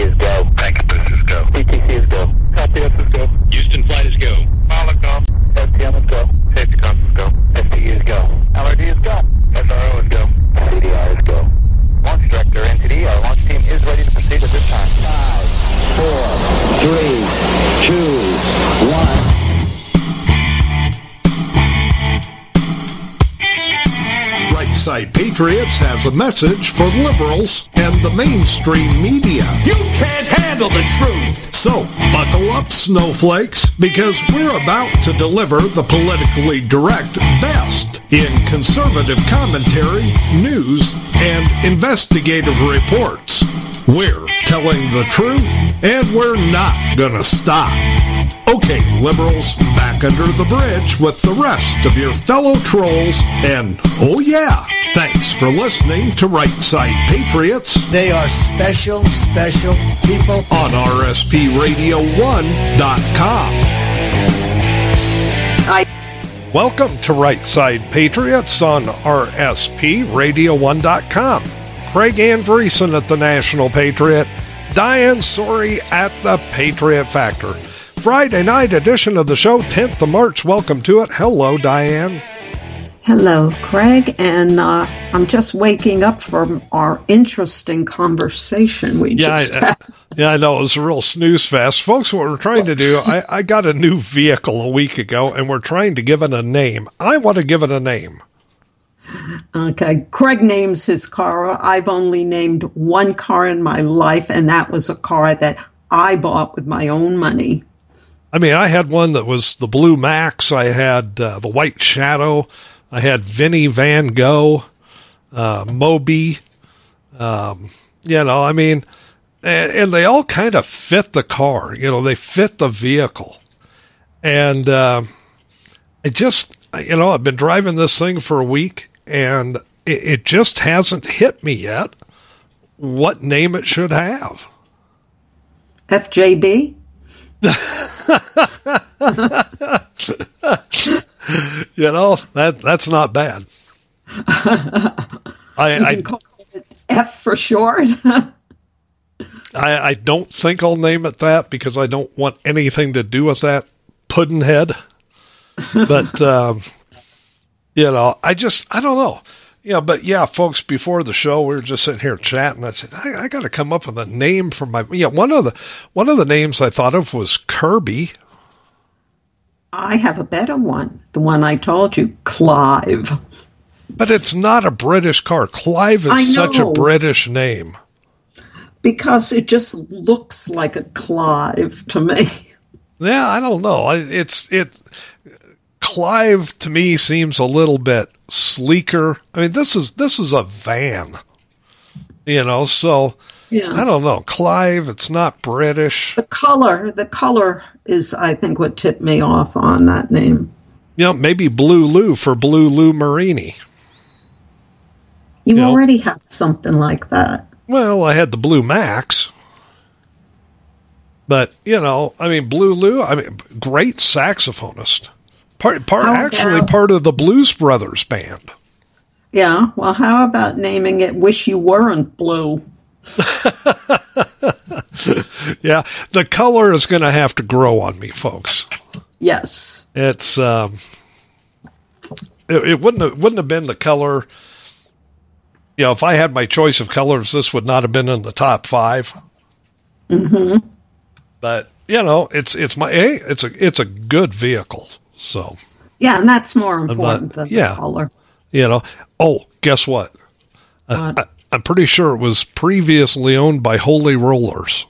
is Patriots has a message for liberals and the mainstream media. You can't handle the truth. So, buckle up, snowflakes, because we're about to deliver the politically direct best in conservative commentary, news, and investigative reports. We're telling the truth, and we're not gonna stop. Okay, liberals, back under the bridge with the rest of your fellow trolls, and oh yeah, thanks for listening to Right Side Patriots They are special, special people. on RSPRadio1.com. I Welcome to Right Side Patriots on RSPRadio1.com. Craig Andresen at the National Patriot, Diane Sori at the Patriot Factor. Friday night edition of the show, 10th of March. Welcome to it. Hello, Diane. hello, Craig, and uh, I'm just waking up from our interesting conversation we Yeah, just I, had. yeah, I know it was a real snooze fest, folks. What we're trying to do, I, I got a new vehicle a week ago, and we're trying to give it a name. I want to give it a name. Okay, Craig names his car. I've only named one car in my life, and that was a car that I bought with my own money. I mean, I had one that was the Blue Max. I had uh, the White Shadow. I had Vinny Van Gogh, uh, Moby. Um, you know, I mean, and, and they all kind of fit the car. You know, they fit the vehicle. And uh, I just, you know, I've been driving this thing for a week, and it, it just hasn't hit me yet what name it should have. FJB? You know, that that's not bad. I, You I call it F for short. I, I don't think I'll name it that because I don't want anything to do with that puddin head. But um, you know, I just I don't know. Yeah, but yeah, folks. Before the show, we were just sitting here chatting. I said, I, I got to come up with a name for my. Yeah, one of the one of the names I thought of was Kirby. I have a better one. The one I told you, Clive. But it's not a British car. Clive is such a. British name. Because it just looks like a Clive to me. Yeah, I don't know. It's it. Clive to me seems a little bit sleeker. I mean, this is this is a van, you know. So Yeah. I don't know. Clive, it's not British. The color, the color is, I think, what tipped me off on that name. You know, maybe Blue Lou for Blue Lou Marini. You You know? already have something like that. Well, I had the Blue Max. But, you know, I mean, Blue Lou, I mean, great saxophonist. Part, part, How actually about- part of the Blues Brothers band. Yeah. Well, how about naming it "Wish You Weren't Blue"? Yeah, the color is going to have to grow on me, folks. Yes. It's um, it, it wouldn't have, wouldn't have been the color. You know, if I had my choice of colors, this would not have been in the top 5 Mm-hmm. But you know, it's it's my hey, it's a it's a good vehicle. So Yeah, and that's more important than yeah. the color. you know. Oh, guess what? What? I, I'm pretty sure it was previously owned by Holy Rollers.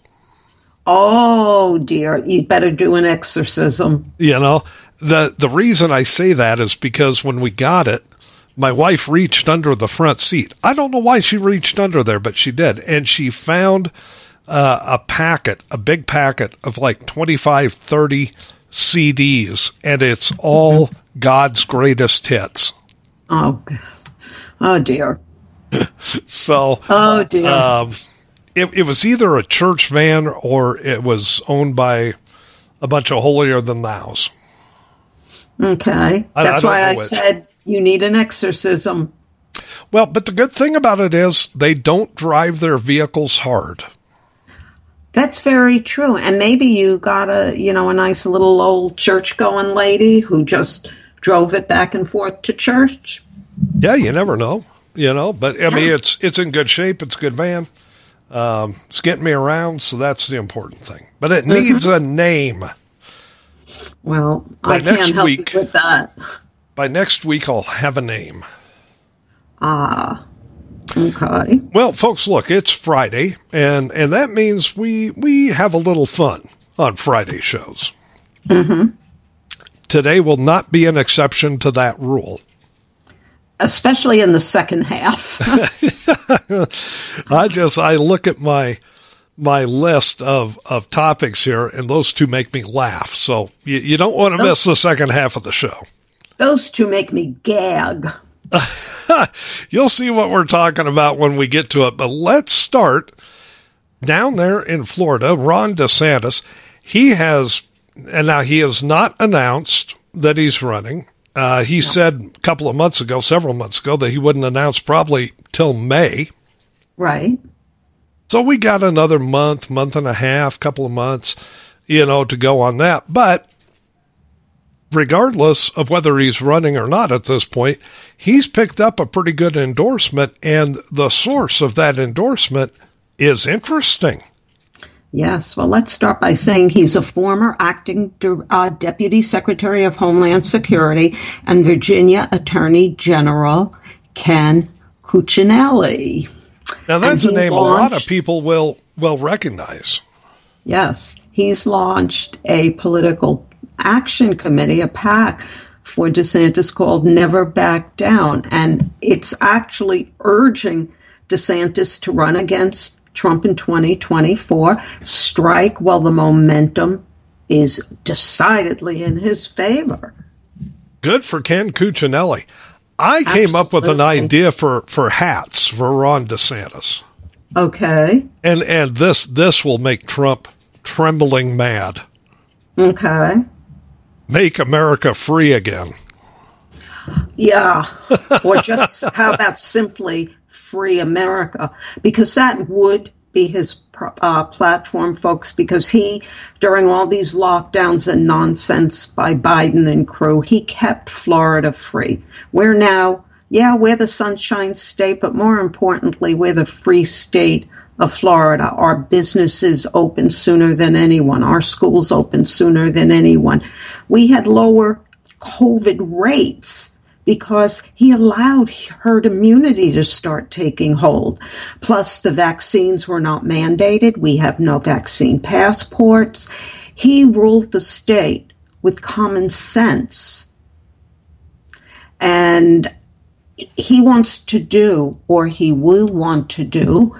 Oh dear, you'd better do an exorcism. You know, the the reason I say that is because when we got it, my wife reached under the front seat. I don't know why she reached under there, but she did, and she found uh, a packet, a big packet of like 25, 30 CDs, and it's all God's greatest hits. Oh, oh dear. So Oh dear. um, it, it was either a church van or it was owned by a bunch of holier than thous. okay, I- I that's don't why I which. said you need an exorcism. Well, but the good thing about it is they don't drive their vehicles hard. That's very true. And maybe you got a, you know, a nice little old church going lady who just drove it back and forth to church. Yeah, you never know. You know, but I mean, it's it's in good shape. It's a good van. Um, it's getting me around, so that's the important thing. But it needs a name. Well, By I next can't help week- you with that. By next week, I'll have a name. Ah, okay. Well, folks, look, it's Friday, and and that means we we have a little fun on Friday shows. Mm-hmm. Today will not be an exception to that rule. Especially in the second half. I just I look at my my list of of topics here, and those two make me laugh. So you, you don't want to miss the second half of the show. Those two make me gag. You'll see what we're talking about when we get to it. But let's start down there in Florida. Ron DeSantis, he has, and now he has not announced that he's running. Uh, he said a couple of months ago, several months ago, that he wouldn't announce probably till May. Right. So we got another month, month and a half, couple of months, you know, to go on that. But regardless of whether he's running or not at this point, he's picked up a pretty good endorsement, and the source of that endorsement is interesting. Yes. Well, let's start by saying he's a former acting uh, deputy secretary of Homeland Security and Virginia Attorney General Ken Cuccinelli. Now that's a name a lot of people will will recognize. Yes, he's launched a political action committee, a PAC, for DeSantis called Never Back Down. And it's actually urging DeSantis to run against Trump in 2024, strike while the momentum is decidedly in his favor. Good for Ken Cuccinelli. I came up with an idea for, for hats for Ron DeSantis. Okay. And and this this will make Trump trembling mad. Okay. Make America free again. Yeah. or just how about simply free America? Because that would be his uh, platform, folks, because he, during all these lockdowns and nonsense by Biden and crew, he kept Florida free. We're now, yeah, we're the sunshine state, but more importantly, we're the free state of Florida. Our businesses open sooner than anyone. Our schools open sooner than anyone. We had lower COVID rates because he allowed herd immunity to start taking hold. Plus, the vaccines were not mandated. We have no vaccine passports. He ruled the state with common sense. And he wants to do, or he will want to do,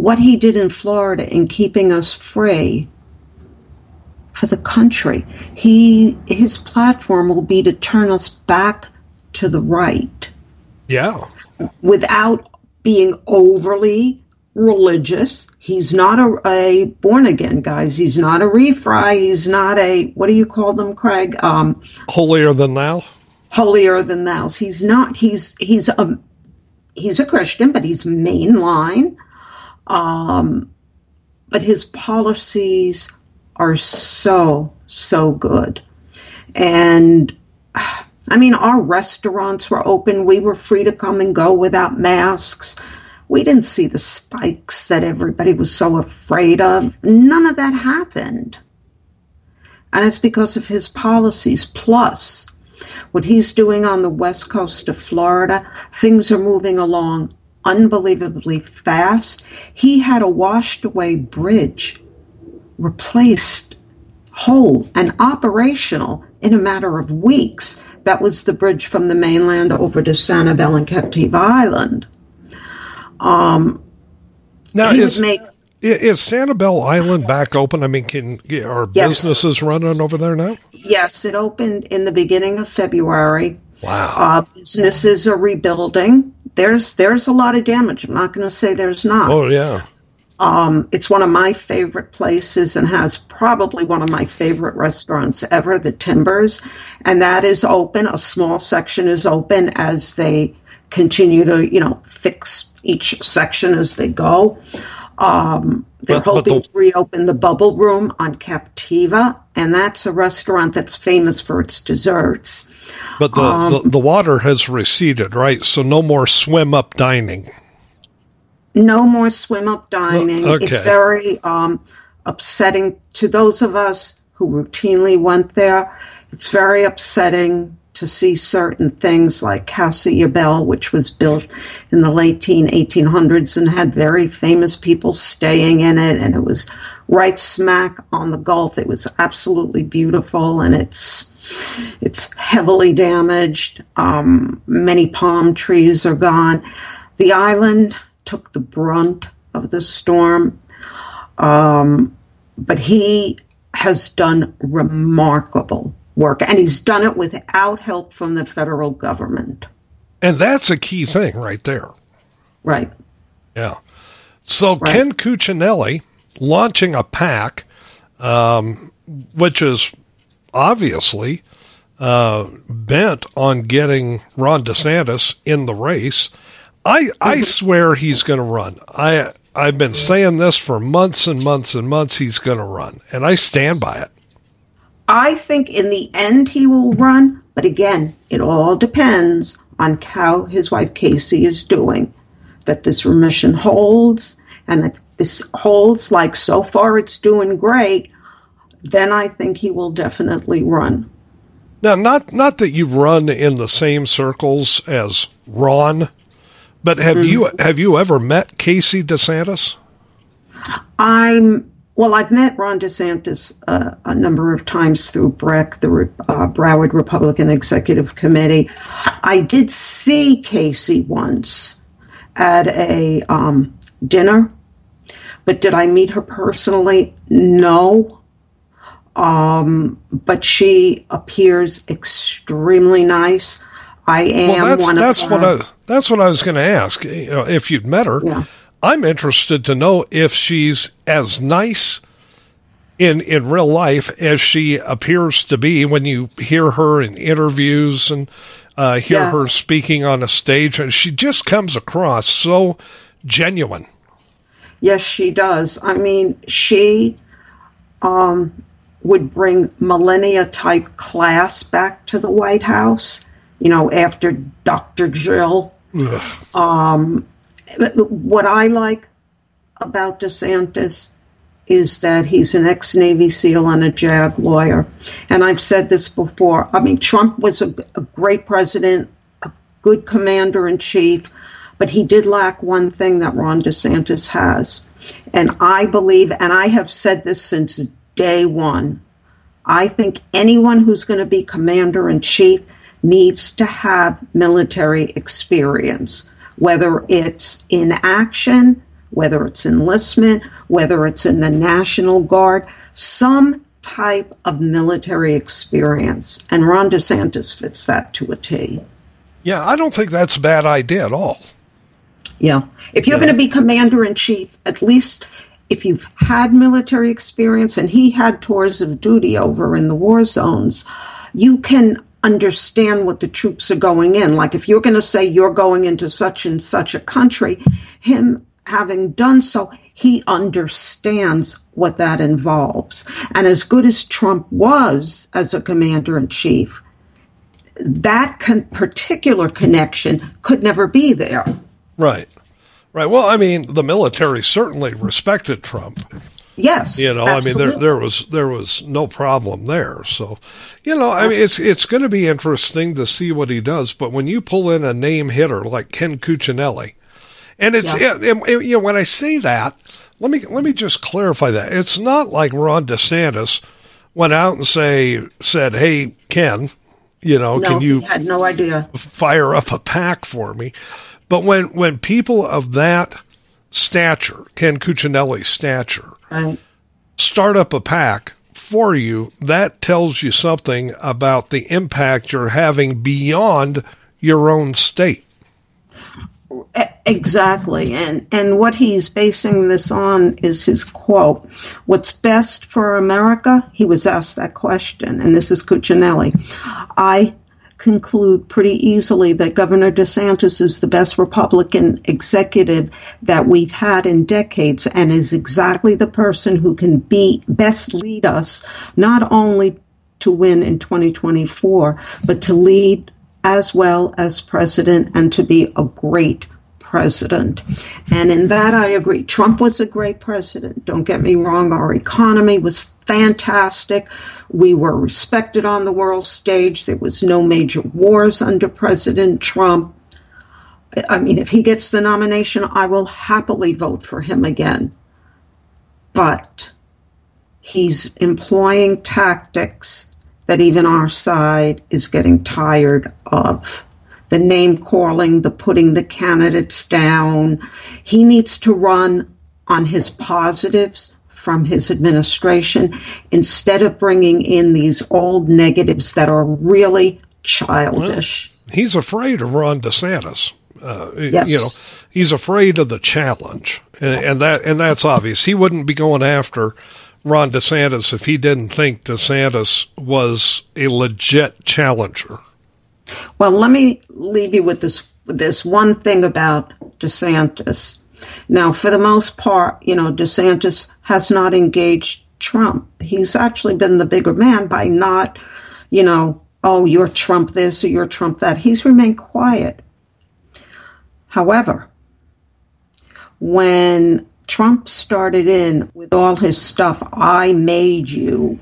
what he did in Florida in keeping us free for the country. He his platform will be to turn us back to the right Yeah. without being overly religious. He's not a, a born again guys. He's not a refry. He's not a what do you call them, Craig? Um, Holier than thou. holier than thou. He's not. He's he's a he's a Christian, but he's mainline. Um, but his policies are so so good, and I mean, our restaurants were open. We were free to come and go without masks. We didn't see the spikes that everybody was so afraid of. None of that happened. And it's because of his policies. Plus, what he's doing on the west coast of Florida, things are moving along unbelievably fast. He had a washed away bridge replaced whole and operational in a matter of weeks. That was the bridge from the mainland over to Sanibel and Captiva Island. Um, Now is make is Sanibel Island back open? I mean, can are Yes. businesses running over there now? yes, it opened in the beginning of February. Wow. Uh, businesses are rebuilding. There's there's a lot of damage. I'm not going to say there's not. oh yeah. Um, it's one of my favorite places and has probably one of my favorite restaurants ever, the Timbers. And that is open. A small section is open as they continue to, you know, fix each section as they go. Um, they're But- but hoping the- to reopen the Bubble Room on Captiva, and that's a restaurant that's famous for its desserts. But the, Um, the, the water has receded, right? So no more swim up dining. No more swim up dining. Okay. It's very um, upsetting to those of us who routinely went there. It's very upsetting to see certain things like Casa Ybel, which was built in the late 1800s and had very famous people staying in it, and it was right smack on the Gulf. It was absolutely beautiful, and it's it's heavily damaged. Um, many palm trees are gone. The island took the brunt of the storm, um, but he has done remarkable work, and he's done it without help from the federal government. And that's a key thing right there. Right. Yeah. So Right. Ken Cuccinelli launching a pack, um, which is obviously uh, bent on getting Ron DeSantis in the race. I I swear he's going to run. I I've been saying this for months and months and months. He's going to run, and I stand by it. I think in the end he will run, but again, it all depends on how his wife Casey is doing. That this remission holds, and if this holds like so far it's doing great, then I think he will definitely run. Now, not not that you've run in the same circles as Ron, but have you have you ever met Casey DeSantis? I'm well. I've met Ron DeSantis uh, a number of times through BREC, the uh, Broward Republican Executive Committee. I did see Casey once at a um, dinner, but did I meet her personally? No. Um, but she appears extremely nice. I am Well, that's one that's of what I that's what I was going to ask. You know, if you'd met her, Yeah. I'm interested to know if she's as nice in in real life as she appears to be when you hear her in interviews and uh, hear Yes. her speaking on a stage, and she just comes across so genuine. Yes, she does. I mean, she um, would bring Melania type class back to the White House, you know, after Dr. Jill. Um, what I like about DeSantis is that he's an ex Navy SEAL and a JAG lawyer. And I've said this before. I mean, Trump was a, a great president, a good commander in chief, but he did lack one thing that Ron DeSantis has. And I believe, and I have said this since day one, I think anyone who's going to be commander in chief needs to have military experience, whether it's in action, whether it's enlistment, whether it's in the National Guard, some type of military experience. And Ron DeSantis fits that to a T. Yeah, I don't think that's a bad idea at all. Yeah. If you're going to be commander in chief, at least if you've had military experience and he had tours of duty over in the war zones, you can understand what the troops are going in. Like if you're going to say you're going into such and such a country, him having done so, he understands what that involves. And as good as Trump was as a commander in chief, that con- particular connection could never be there. Right. Right. Well, I mean, the military certainly respected Trump. Yes, You know, I mean, there there was there was no problem there. So, you know, I mean, it's it's going to be interesting to see what he does. But when you pull in a name hitter like Ken Cuccinelli, and it's Yeah. and- and, you know when I say that, let me let me just clarify that it's not like Ron DeSantis went out and say said, "Hey, Ken, you know, no, can you had no idea. fire up a pack for me. But when when people of that stature, Ken Cuccinelli's stature, Right. start up a pack for you, that tells you something about the impact you're having beyond your own state. Exactly. And and what he's basing this on is his quote, what's best for America? He was asked that question, and this is Cuccinelli. I conclude pretty easily that Governor DeSantis is the best Republican executive that we've had in decades and is exactly the person who can be best lead us not only to win in 2024, but to lead as well as president and to be a great president. And in that, I agree. Trump was a great president. Don't get me wrong. Our economy was fantastic. We were respected on the world stage. There was no major wars under President Trump. I mean, if he gets the nomination, I will happily vote for him again. But he's employing tactics that even our side is getting tired of the name calling, the putting the candidates down. He needs to run on his positives from his administration instead of bringing in these old negatives that are really childish. Well, he's afraid of Ron DeSantis. Uh, yes. You know, he's afraid of the challenge, and, and that and that's obvious. He wouldn't be going after Ron DeSantis if he didn't think DeSantis was a legit challenger. Well, let me leave you with this with this one thing about DeSantis. Now, for the most part, you know, DeSantis has not engaged Trump. He's actually been the bigger man by not, you know, oh, you're Trump this or you're Trump that. He's remained quiet. However, when Trump started in with all his stuff, I made you,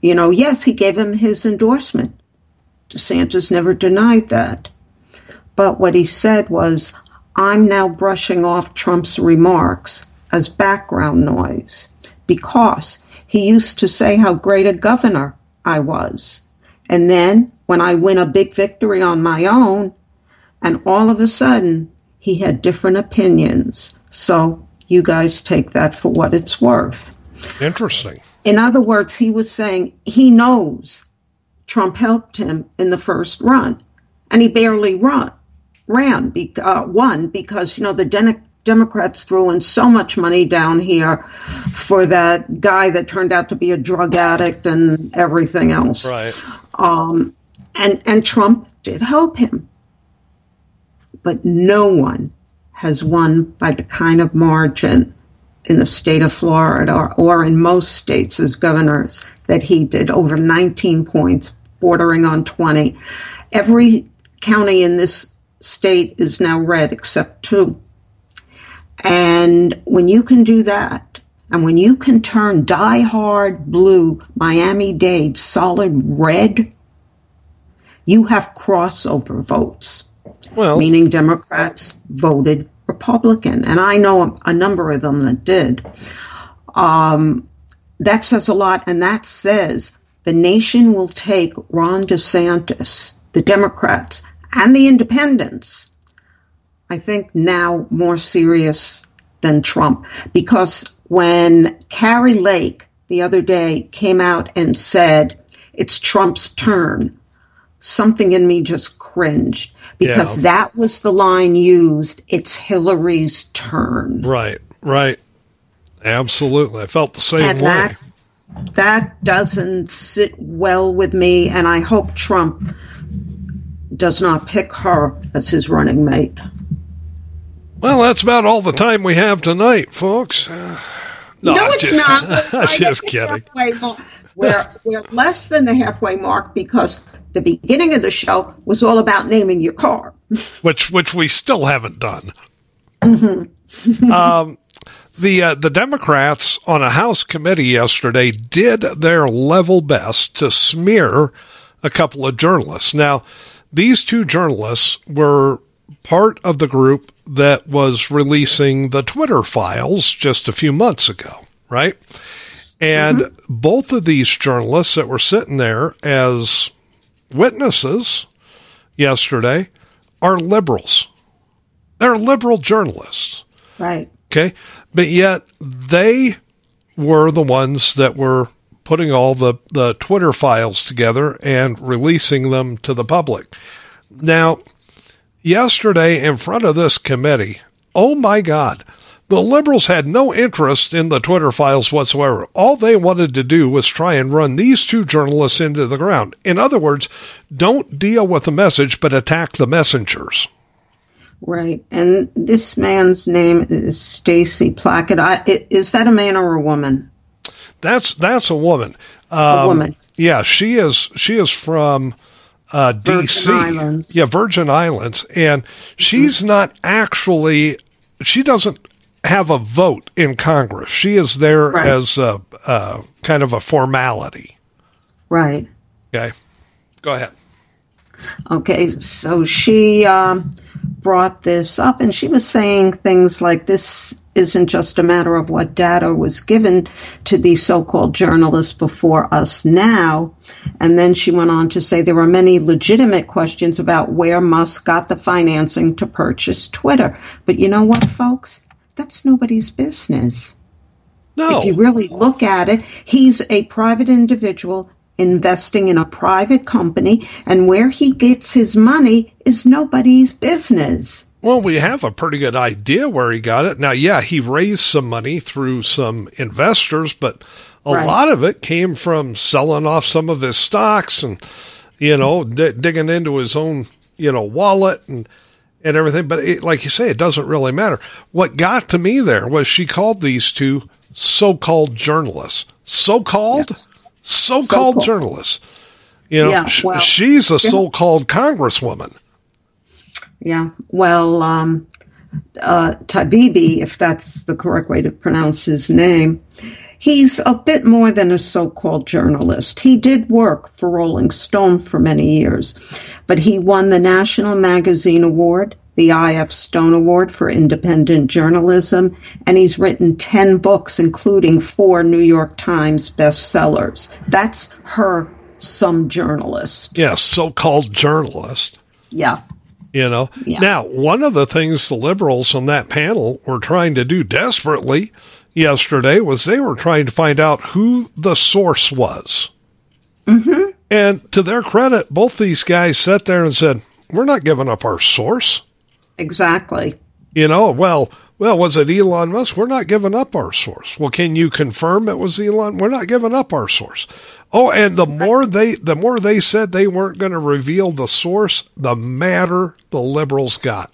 you know, yes, he gave him his endorsement. DeSantis never denied that. But what he said was, I'm now brushing off Trump's remarks as background noise because he used to say how great a governor I was. And then when I win a big victory on my own, and all of a sudden he had different opinions. So you guys take that for what it's worth. Interesting. In other words, he was saying he knows Trump helped him in the first run, and he barely run, ran, be, uh, won because you know the Den- Democrats threw in so much money down here for that guy that turned out to be a drug addict and everything else. Right. Um, and and Trump did help him, but no one has won by the kind of margin in the state of Florida or, or in most states as governors that he did over 19 points bordering on 20. Every county in this state is now red except two. And when you can do that, and when you can turn die-hard blue Miami Dade solid red, you have crossover votes. Well, meaning Democrats voted Republican, and I know a, number of them that did. Um, that says a lot, and that says the nation will take Ron DeSantis, the Democrats, and the independents, I think now more serious than Trump. Because when Kari Lake the other day came out and said, it's Trump's turn, something in me just cringed because yeah. that was the line used. It's Hillary's turn. Right, right. Absolutely. I felt the same and way. That, that doesn't sit well with me, and I hope Trump does not pick her as his running mate. Well, that's about all the time we have tonight, folks. Uh, no, no it's just, not. I'm just kidding. We're, we're less than the halfway mark because the beginning of the show was all about naming your car, which which we still haven't done. Mm-hmm. um, the uh, the Democrats on a House committee yesterday did their level best to smear a couple of journalists. Now, these two journalists were part of the group that was releasing the Twitter files just a few months ago, right? And mm-hmm. both of these journalists that were sitting there as witnesses yesterday are liberals. They're liberal journalists. Right. Okay. But yet they were the ones that were putting all the, the Twitter files together and releasing them to the public. Now, yesterday in front of this committee, oh my God, The liberals had no interest in the Twitter files whatsoever. All they wanted to do was try and run these two journalists into the ground. In other words, don't deal with the message, but attack the messengers. Right. And this man's name is Stacey Plaskett. I, is that a man or a woman? That's that's a woman. Um, a woman. Yeah, she is. She is from uh, D.C. Islands. Yeah, Virgin Islands, and she's mm-hmm. not actually. She doesn't have a vote in Congress. She is there right. as a, a, kind of a formality. Right. Okay. Go ahead. Okay, so she um, brought this up and she was saying things like this isn't just a matter of what data was given to these so-called journalists before us now. And then she went on to say there are many legitimate questions about where Musk got the financing to purchase Twitter. But you know what, folks? That's nobody's business. No. If you really look at it, he's a private individual investing in a private company, and where he gets his money is nobody's business. Well, we have a pretty good idea where he got it. Now, yeah, he raised some money through some investors, but a right. lot of it came from selling off some of his stocks and, you know, d- digging into his own, you know, wallet and and everything. But it, like you say, it doesn't really matter. What got to me there was she called these two so-called journalists. So-called? Yes. So-called, so-called journalists. You know, yeah, well, she's a so-called congresswoman. Yeah. Well, um, uh, Taibbi, if that's the correct way to pronounce his name, he's a bit more than a so-called journalist. He did work for Rolling Stone for many years, but he won the National Magazine Award, the I.F. Stone Award for Independent Journalism, and he's written 10 books, including four New York Times bestsellers. That's her some journalist. Yes, so-called journalist. Yeah. You know, yeah. now one of the things the liberals on that panel were trying to do desperately yesterday was they were trying to find out who the source was. Mm-hmm. And to their credit, both these guys sat there and said, "We're not giving up our source." Exactly. You know, well, well, was it Elon Musk? We're not giving up our source. Well, can you confirm it was Elon? We're not giving up our source. Oh, and the more they the more they said they weren't going to reveal the source, the madder the liberals got.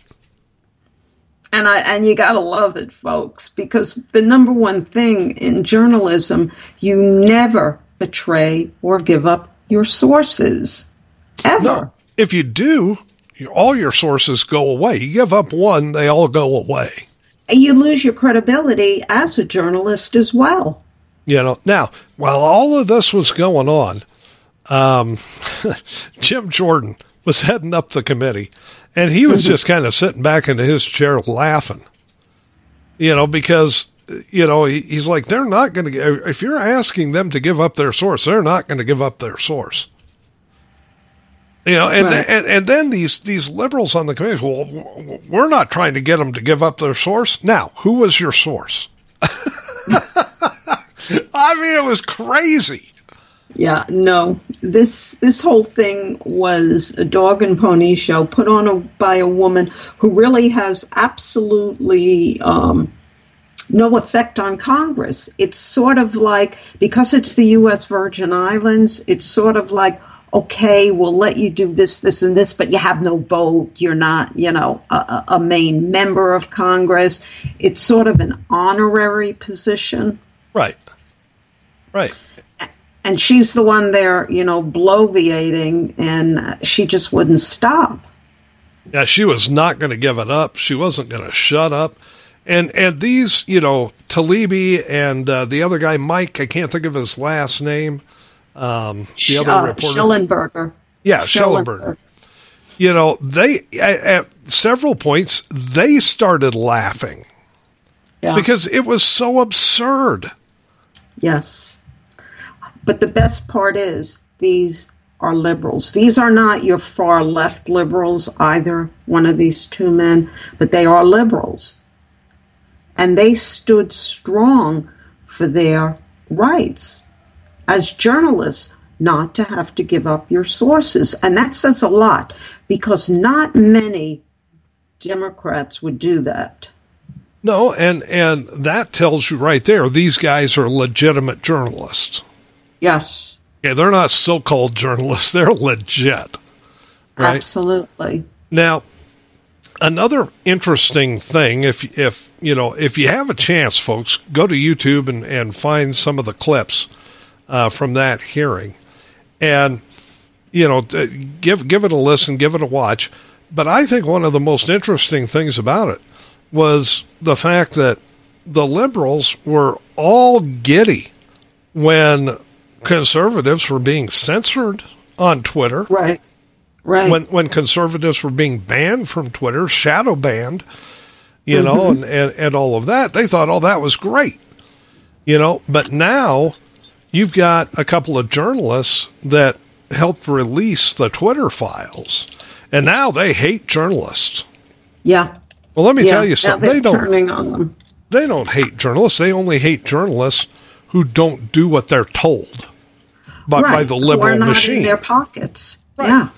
And I and you got to love it, folks, because the number one thing in journalism, you never betray or give up your sources ever. No, if you do, all your sources go away. You give up one, they all go away. You lose your credibility as a journalist as well. You know, now, while all of this was going on, um, Jim Jordan was heading up the committee, and he was mm-hmm. just kind of sitting back into his chair laughing. You know, because you know he, he's like, they're not going to. If you're asking them to give up their source, they're not going to give up their source. You know, and, right. and and then these these liberals on the committee, well, we're not trying to get them to give up their source. Now, who was your source? I mean, it was crazy. Yeah, no. This this whole thing was a dog and pony show put on a, by a woman who really has absolutely um, no effect on Congress. It's sort of like because it's the U.S. Virgin Islands. It's sort of like okay, we'll let you do this, this, and this, but you have no vote. You're not, you know, a, a main member of Congress. It's sort of an honorary position. Right. Right. And she's the one there, you know, bloviating, and she just wouldn't stop. Yeah, she was not going to give it up. She wasn't going to shut up. And and these, you know, Taibbi and uh, the other guy, Mike, I can't think of his last name. Um, the other uh, reporter, Shellenberger. Yeah, Shellenberger. You know, they at, at several points they started laughing yeah. because it was so absurd. Yes. But the best part is these are liberals. These are not your far left liberals, either one of these two men, but they are liberals. And they stood strong for their rights as journalists not to have to give up your sources. And that says a lot because not many Democrats would do that. No, and and that tells you right there these guys are legitimate journalists. Yes, Yeah, they're not so-called journalists; they're legit. Right absolutely. now, another interesting thing, if if you know, if you have a chance, folks, go to YouTube and and find some of the clips uh, from that hearing, and you know, give give it a listen, give it a watch. But I think one of the most interesting things about it was the fact that the liberals were all giddy when conservatives were being censored on Twitter Right, right. when when conservatives were being banned from Twitter, shadow banned, you know, and, and, and all of that, they thought, oh, that was great. You know, but now you've got a couple of journalists that helped release the Twitter files. And now they hate journalists. yeah, Well, let me yeah. tell you something. they're don't they don't hate journalists. They only hate journalists who don't do what they're told by, by right. the Who are liberal not machine. in their pockets. Right. Yeah,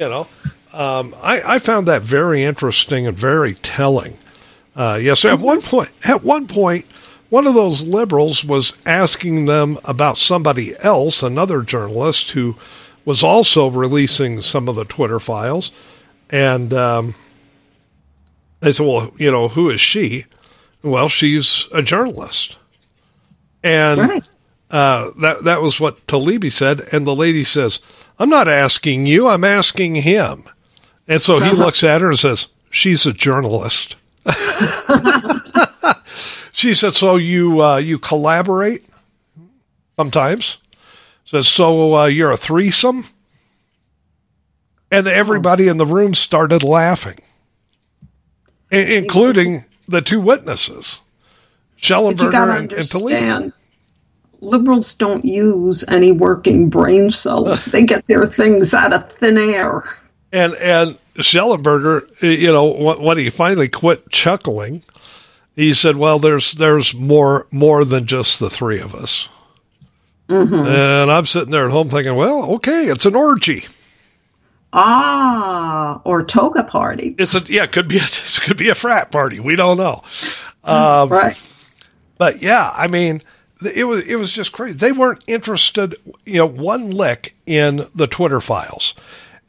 you know, um, I, I found that very interesting and very telling. Uh, yes, at one point, at one point, one of those liberals was asking them about somebody else, another journalist who was also releasing some of the Twitter files, and um, they said, "Well, you know, who is she?" Well, she's a journalist, and right. uh, that that was what Talibi said, and the lady says, "I'm not asking you, I'm asking him." And so he looks at her and says, "She's a journalist." she said, "So you uh, you collaborate sometimes?" Says, "So uh, you're a threesome?" And everybody in the room started laughing, i- including the two witnesses, Shellenberger and, and understand, liberals don't use any working brain cells. they get their things out of thin air. And and Shellenberger, you know, when he finally quit chuckling, he said, "Well, there's there's more more than just the three of us." And I'm sitting there at home thinking, "Well, okay, it's an orgy. Ah, or toga party. It's a yeah, it could be a, it could be a frat party. We don't know." Um, right. But yeah, I mean, it was it was just crazy. They weren't interested, you know, one lick in the Twitter files.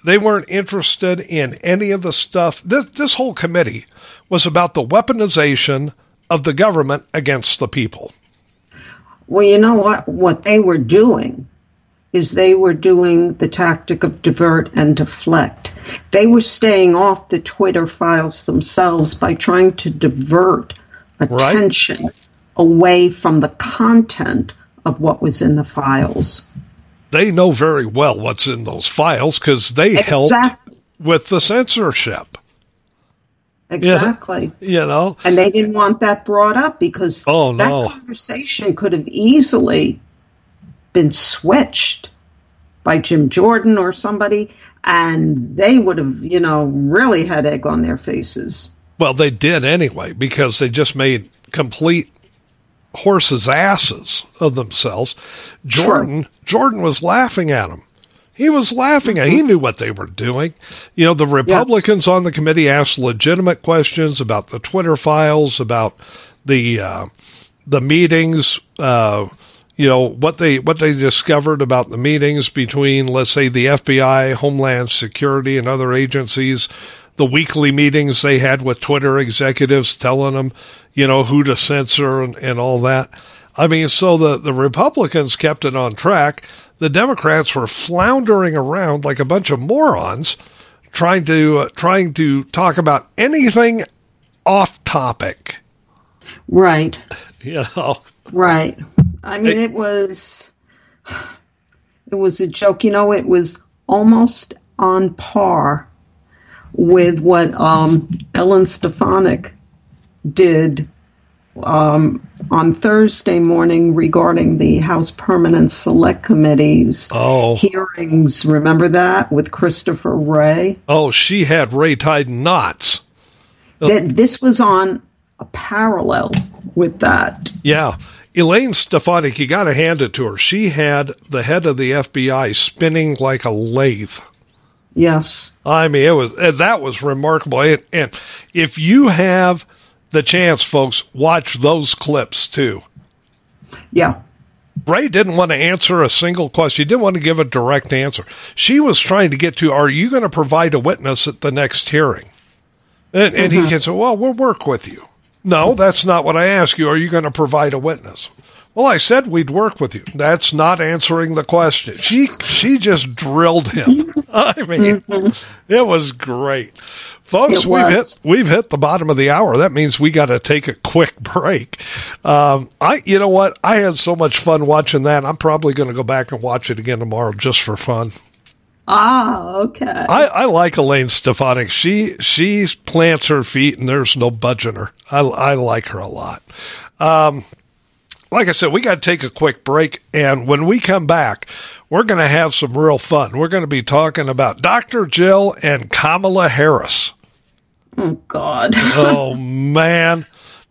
They weren't interested in any of the stuff. This this whole committee was about the weaponization of the government against the people. Well, you know what? What they were doing is they were doing the tactic of divert and deflect. They were staying off the Twitter files themselves by trying to divert Right. attention away from the content of what was in the files. They know very well what's in those files because they helped with the censorship. Exactly. You know, And they didn't want that brought up because Oh, that no. conversation could have easily been switched by Jim Jordan or somebody, and they would have, you know, really had egg on their faces. Well, they did anyway because they just made complete horses' asses of themselves. Jordan, Jordan was laughing at them. He was laughing at. He knew what they were doing. You know, the Republicans on the committee asked legitimate questions about the Twitter files, about the uh, the meetings. Uh, you know what they what they discovered about the meetings between, let's say, the FBI, Homeland Security, and other agencies. The weekly meetings they had with Twitter executives, telling them, you know, who to censor and, and all that. I mean, so the, the Republicans kept it on track. The Democrats were floundering around like a bunch of morons, trying to uh, trying to talk about anything off topic. Right, You know, right. I mean, it was, it was a joke. You know, it was almost on par with what um, Ellen Stefanik did um, on Thursday morning regarding the House Permanent Select Committee's Oh. hearings. Remember that with Christopher Wray? oh, she had Wray tied knots. That this was on a parallel with that. Yeah. Elaine Stefanik, you got to hand it to her. She had the head of the FBI spinning like a lathe. Yes. I mean, it was uh, that was remarkable. And, and if you have the chance, folks, watch those clips too. Yeah. Wray didn't want to answer a single question. He didn't want to give a direct answer. She was trying to get to, are you going to provide a witness at the next hearing? And, and he mm-hmm. said, well, we'll work with you. No, that's not what I asked you. Are you going to provide a witness? Well, I said we'd work with you. That's not answering the question. She she just drilled him. I mean, mm-hmm. it was great. Folks, we've hit we've hit the bottom of the hour. That means we got to take a quick break. Um, I you know what? I had so much fun watching that. I'm probably going to go back and watch it again tomorrow just for fun. Ah, okay. I, I like Elaine Stefanik. She she plants her feet and there's no budging her. I, I like her a lot. Um, like I said, we got to take a quick break, and when we come back, we're going to have some real fun. We're going to be talking about Dr. Jill and Kamala Harris. Oh, God. Oh man.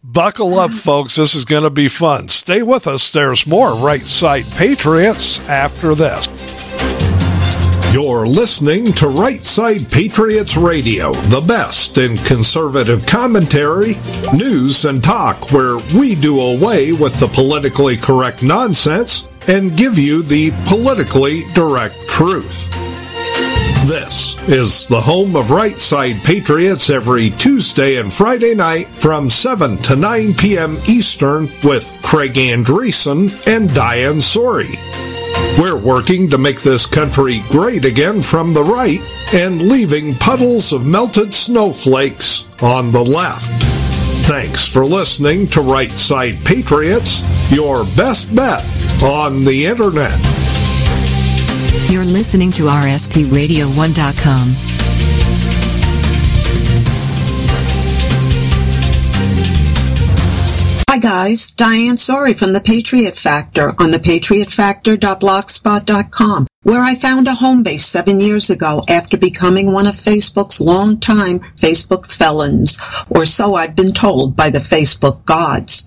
Buckle up, folks. This is going to be fun. Stay with us. There's more Right Side Patriots after this. You're listening to Right Side Patriots Radio, the best in conservative commentary, news, and talk, where we do away with the politically correct nonsense and give you the politically direct truth. This is the home of Right Side Patriots every Tuesday and Friday night from 7 to 9 p.m. Eastern with Craig Andresen and Diane Sori. We're working to make this country great again from the right and leaving puddles of melted snowflakes on the left. Thanks for listening to Right Side Patriots, your best bet on the internet. You're listening to RSPRadio1.com. Hi guys, Diane Sori from The Patriot Factor on thepatriotfactor.blogspot.com, where I found a home base seven years ago after becoming one of Facebook's longtime Facebook felons, or so I've been told by the Facebook gods.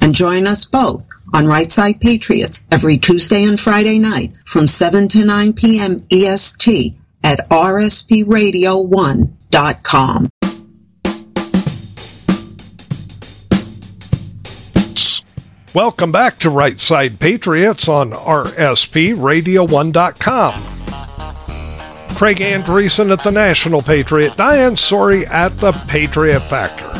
And join us both on Right Side Patriots every Tuesday and Friday night from 7 to 9 p.m. EST at rspradio1.com. Welcome back to Right Side Patriots on RSPRadio1.com. Craig Andresen at the National Patriot, Diane Sori at the Patriot Factor.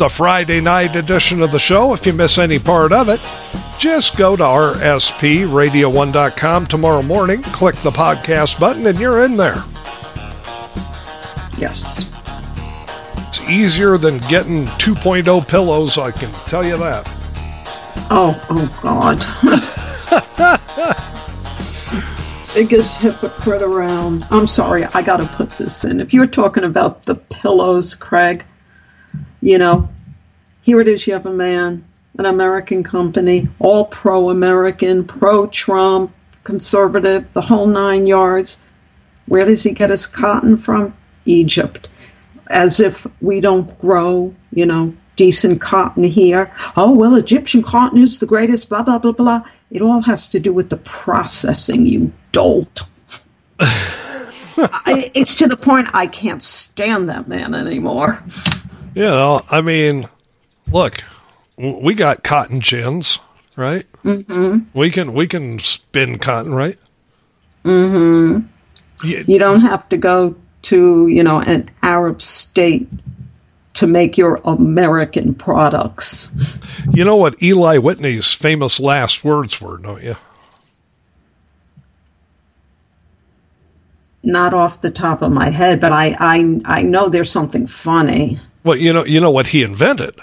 The Friday night edition of the show, if you miss any part of it, just go to RSPRadio1.com tomorrow morning, click the podcast button, and you're in there. Yes. It's easier than getting 2.0 pillows, I can tell you that. Oh, oh God. Biggest hypocrite around. I'm sorry, I got to put this in. If you're talking about the pillows, Craig, you know, here it is. You have a man, an American company, all pro-American, pro-Trump, conservative, the whole nine yards. Where does he get his cotton from? Egypt. As if we don't grow, you know, decent cotton here. Oh, well, Egyptian cotton is the greatest, blah, blah, blah, blah. It all has to do with the processing, you dolt. I, it's to the point I can't stand that man anymore. You know, I mean, look, we got cotton gins, right? Mm-hmm. We can we can spin cotton, right? Mm-hmm. Yeah, You don't have to go to, you know, an Arab state to make your American products. you know what Eli Whitney's famous last words were, don't you? Not off the top of my head, but I, I, I know there's something funny. Well, you know, you know what he invented,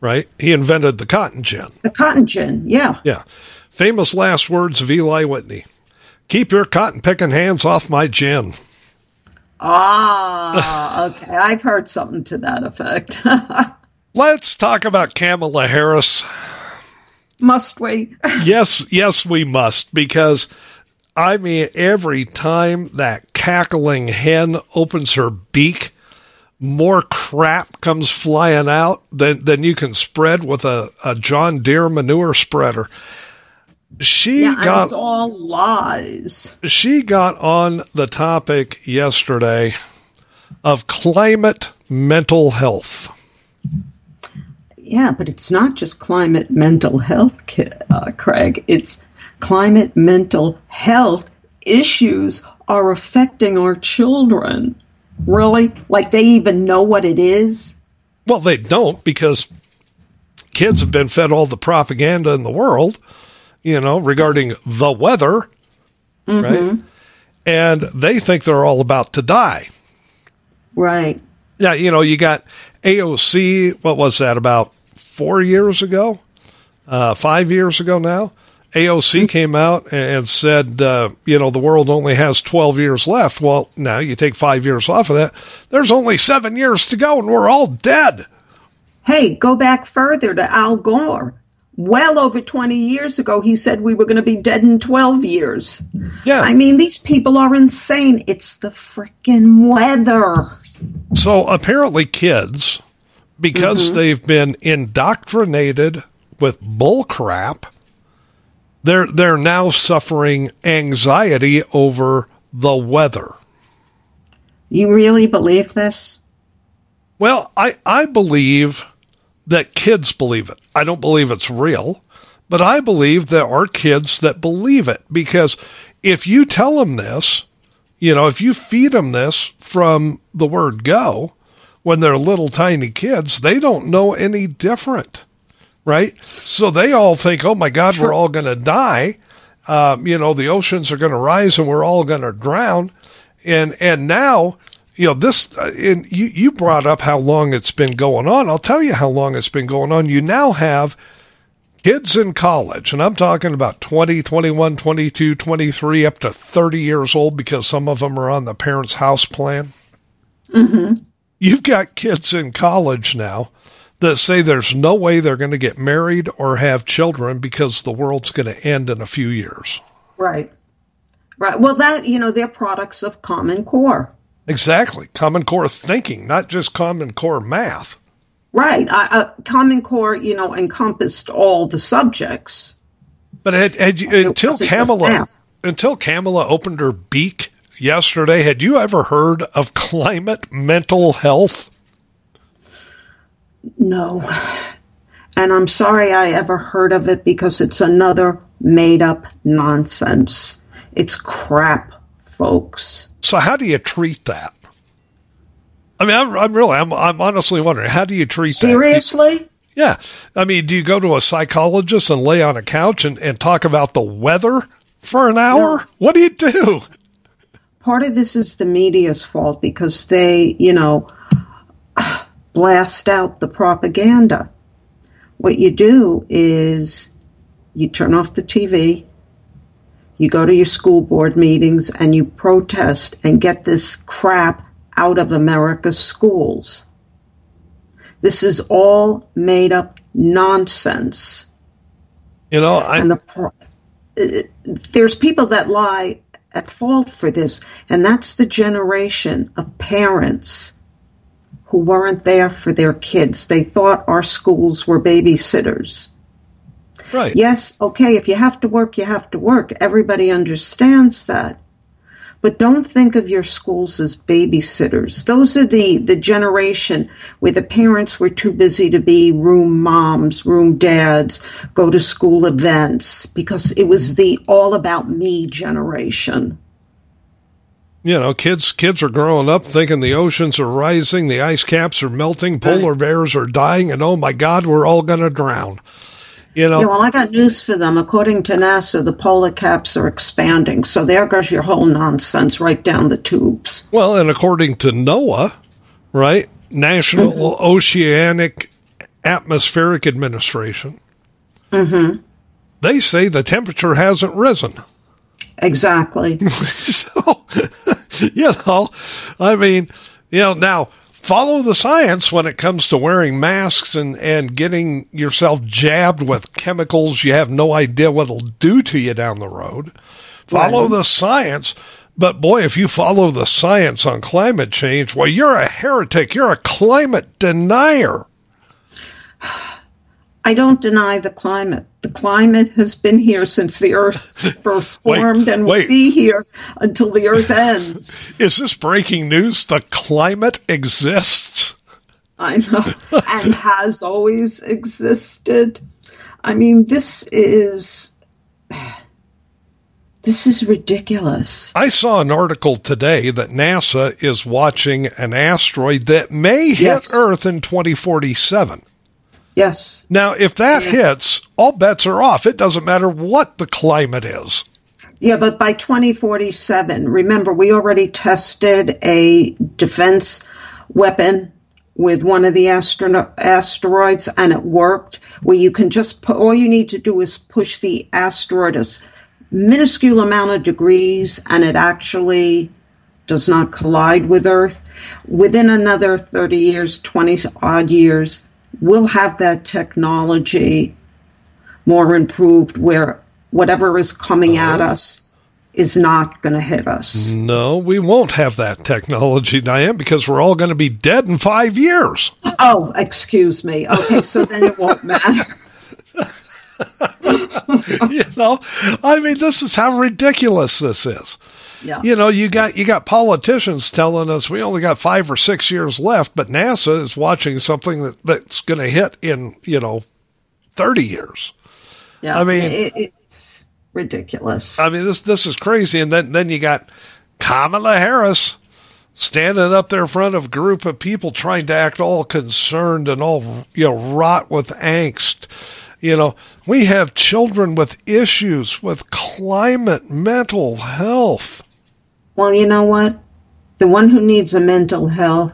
right? He invented the cotton gin. The cotton gin, yeah. Yeah, famous last words of Eli Whitney: "Keep your cotton picking hands off my gin." Ah, okay. I've heard something to that effect. Let's talk about Kamala Harris. Must we? yes, yes, we must because I mean, every time that cackling hen opens her beak, more crap comes flying out than, than you can spread with a, a John Deere manure spreader. She yeah, got all lies. she got on the topic yesterday of climate mental health. Yeah, but it's not just climate mental health, uh, Craig. It's climate mental health issues are affecting our children. Really? Like they even know what it is? Well, they don't because kids have been fed all the propaganda in the world, you know, regarding the weather, right? And they think they're all about to die. Right. Yeah, you know, you got AOC, what was that, about four years ago? Uh, five years ago now? AOC came out and said, uh, you know, the world only has 12 years left. Well, now you take five years off of that. There's only seven years to go and we're all dead. Hey, go back further to Al Gore. Well over 20 years ago, he said we were going to be dead in 12 years. Yeah. I mean, these people are insane. It's the frickin' weather. So apparently, kids, because they've been indoctrinated with bull crap, they're they're now suffering anxiety over the weather. You really believe this? Well, I, I believe that kids believe it. I don't believe it's real, but I believe there are kids that believe it because if you tell them this, you know, if you feed them this from the word go when they're little tiny kids, they don't know any different, right? So they all think, oh my God, we're all going to die. Um, you know, the oceans are going to rise and we're all going to drown. And, and now, you know, this, uh, and you, you brought up how long it's been going on. I'll tell you how long it's been going on. You now have kids in college, and I'm talking about 20, 21, 22, 23, up to 30 years old because some of them are on the parents' house plan. Mm-hmm. You've got kids in college now that say there's no way they're going to get married or have children because the world's going to end in a few years. Right. Right. Well, that, you know, they're products of Common Core. Exactly. Common core thinking, not just common core math. Right. Uh, Common Core, you know, encompassed all the subjects. But had, had you, until Kamala until Kamala opened her beak yesterday, had you ever heard of climate mental health? No. And I'm sorry I ever heard of it because it's another made up nonsense. It's crap, folks. So how do you treat that? I mean, I'm, I'm really, I'm, I'm honestly wondering, how do you treat that? Seriously? Yeah. I mean, do you go to a psychologist and lay on a couch and, and talk about the weather for an hour? No. What do you do? Part of this is the media's fault because they, you know, blast out the propaganda. What you do is you turn off the TV, you go to your school board meetings, and you protest and get this crap out of America's schools. This is all made up nonsense. You know, I, and the pro- uh, there's people that lie at fault for this, and that's the generation of parents who weren't there for their kids. They thought our schools were babysitters. right. Yes, okay, if you have to work, you have to work. Everybody understands that. But don't think of your schools as babysitters. Those are the, the generation where the parents were too busy to be room moms, room dads, go to school events, because it was the all about me generation. You know, kids kids are growing up thinking the oceans are rising, the ice caps are melting, polar bears are dying, and oh my God, we're all going to drown. You know, Yeah, well, I got news for them. According to NASA, the polar caps are expanding. So there goes your whole nonsense right down the tubes. well, and according to NOAA, right, National mm-hmm. Oceanic Atmospheric Administration, mm-hmm. they say the temperature hasn't risen. Exactly. so, you know, I mean, you know, now follow the science when it comes to wearing masks and, and getting yourself jabbed with chemicals you have no idea what it'll do to you down the road. Follow Right. the science. But boy, if you follow the science on climate change, well, you're a heretic. You're a climate denier. I don't deny the climate. The climate has been here since the Earth first Wait, formed and wait. will be here until the Earth ends. Is this breaking news? The climate exists. I know, and has always existed. I mean, this is this is ridiculous. I saw an article today that NASA is watching an asteroid that may hit Yes. Earth in 2047. Yes, Now, if that hits, all bets are off. It doesn't matter what the climate is. yeah, but by 2047, remember we already tested a defense weapon with one of the astro- asteroids, and it worked. Where you can just put all you need to do is push the asteroid a minuscule amount of degrees, and it actually does not collide with Earth. Within another 30 years, 20 odd years, we'll have that technology more improved where whatever is coming at us is not going to hit us. No, we won't have that technology, Diane, because we're all going to be dead in five years. Oh, excuse me. Okay, so then it won't matter. you know, I mean, this is how ridiculous this is. Yeah. You know, you got you got politicians telling us we only got five or six years left, but NASA is watching something that, that's going to hit in you know thirty years. Yeah. I mean- it, it's ridiculous. I mean, this this is crazy. And then then you got Kamala Harris standing up there in front of a group of people trying to act all concerned and all you know rot with angst. You know, we have children with issues with climate, mental health. Well, you know what? The one who needs a mental health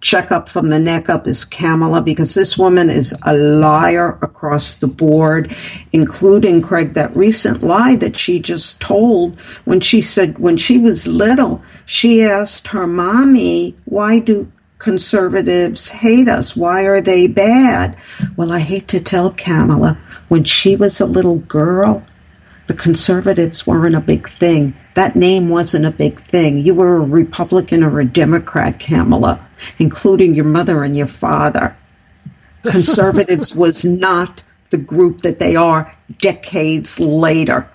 checkup from the neck up is Kamala because this woman is a liar across the board, including Craig, that recent lie that she just told when she said when she was little, she asked her mommy, why do conservatives hate us? Why are they bad? Well, I hate to tell Kamala, when she was a little girl, the conservatives weren't a big thing. That name wasn't a big thing. You were a Republican or a Democrat, Kamala, including your mother and your father. Conservatives was not the group that they are decades later.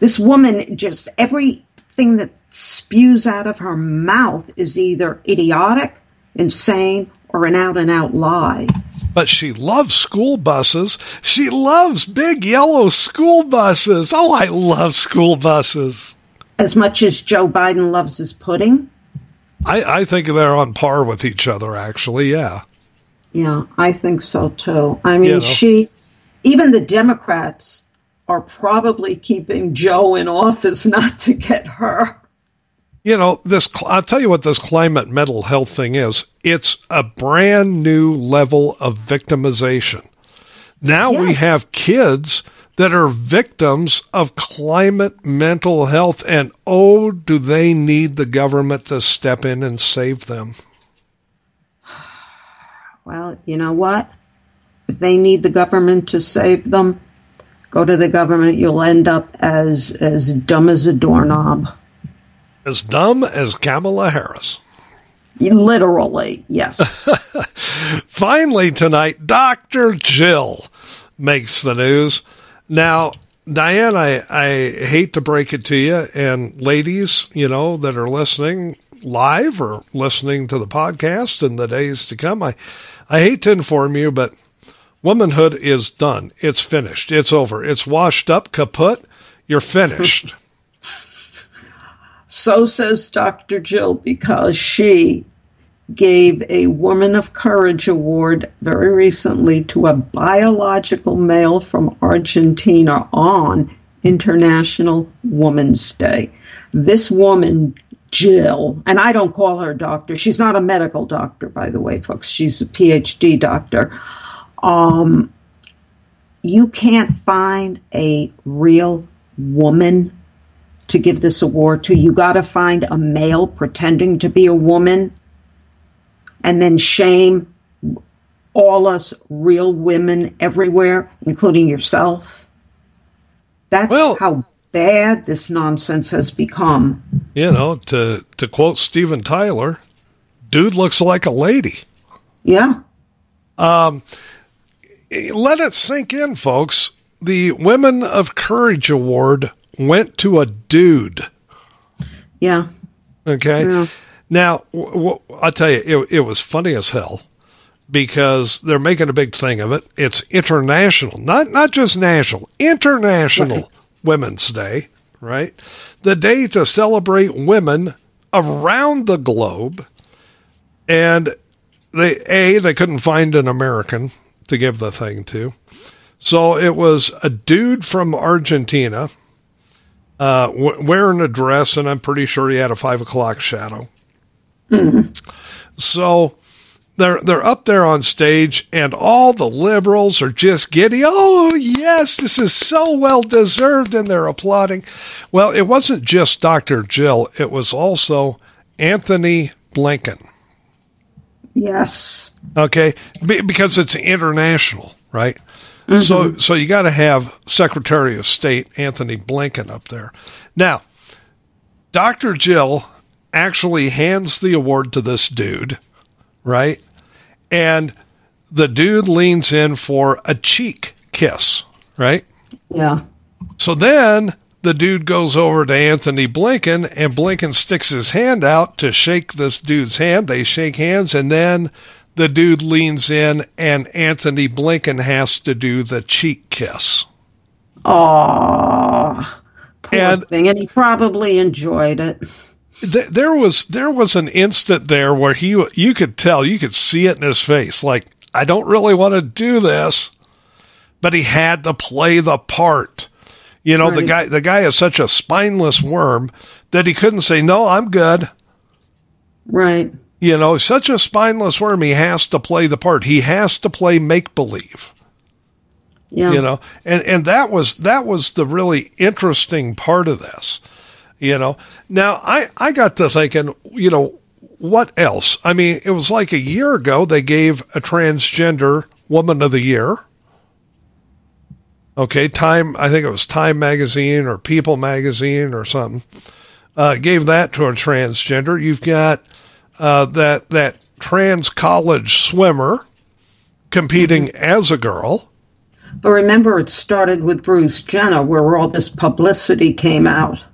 This woman just everything that spews out of her mouth is either idiotic, insane, or an out and out lie. But she loves school buses. She loves big yellow school buses. Oh, I love school buses. As much as Joe Biden loves his pudding, I, I think they're on par with each other, actually. Yeah. Yeah, I think so too. I mean, You know. she, even the Democrats are probably keeping Joe in office not to get her. You know, this, I'll tell you what this climate mental health thing is. It's a brand new level of victimization. Now we have kids that are victims of climate mental health, and oh, do they need the government to step in and save them? Well, you know what? If they need the government to save them, go to the government. You'll end up as as dumb as a doorknob. As dumb as Kamala Harris. Literally, yes. Finally, tonight, Dr. Jill makes the news. Now, Diane, I, I hate to break it to you, and ladies, you know, that are listening live or listening to the podcast in the days to come, I, I hate to inform you, but womanhood is done. It's finished. It's over. It's washed up, kaput. You're finished. So says Dr. Jill because she gave a Woman of Courage award very recently to a biological male from Argentina on International Women's Day. This woman, Jill, and I don't call her doctor. She's not a medical doctor, by the way, folks. She's a PhD doctor. Um, you can't find a real woman to give this award to. You got to find a male pretending to be a woman. and then shame all us real women everywhere, including yourself. That's Well- how bad this nonsense has become. You know, to to quote Steven Tyler, dude looks like a lady. Yeah. Um Let it sink in, folks. The Women of Courage Award went to a dude. Yeah. Okay. Yeah. Now, w- w- I'll tell you, it, it was funny as hell because they're making a big thing of it. It's international, not not just national, international Right. Women's Day, right? The day to celebrate women around the globe. And they a they couldn't find an American to give the thing to, so it was a dude from Argentina uh, w- wearing a dress, and I'm pretty sure he had a five o'clock shadow. So they're they're up there on stage, and all the liberals are just giddy. Oh yes, this is so well deserved, and they're applauding. Well, it wasn't just Dr. Jill; it was also Antony Blinken. Yes. Okay, Be- because it's international, right? So, mm-hmm. so you got to have Secretary of State Antony Blinken up there. Now, Dr. Jill actually hands the award to this dude, right? And the dude leans in for a cheek kiss, right? Yeah. So then the dude goes over to Antony Blinken, and Blinken sticks his hand out to shake this dude's hand. They shake hands, and then the dude leans in, and Antony Blinken has to do the cheek kiss. Oh, poor And- thing. And he probably enjoyed it. Th- There was there was an instant there where he you could tell you could see it in his face like I don't really want to do this, but he had to play the part. You know the guy the guy is such a spineless worm that he couldn't say no I'm good. Right. You know, such a spineless worm, he has to play the part. He has to play make believe. Yeah. You know, and and that was that was the really interesting part of this. You know, now I I got to thinking, you know, what else? I mean, it was like a year ago they gave a transgender woman of the year. Okay, Time, I think it was Time magazine or People magazine or something. Uh, gave that to a transgender. You've got uh, that that trans college swimmer competing as a girl. But remember, it started with Bruce Jenner, where all this publicity came out.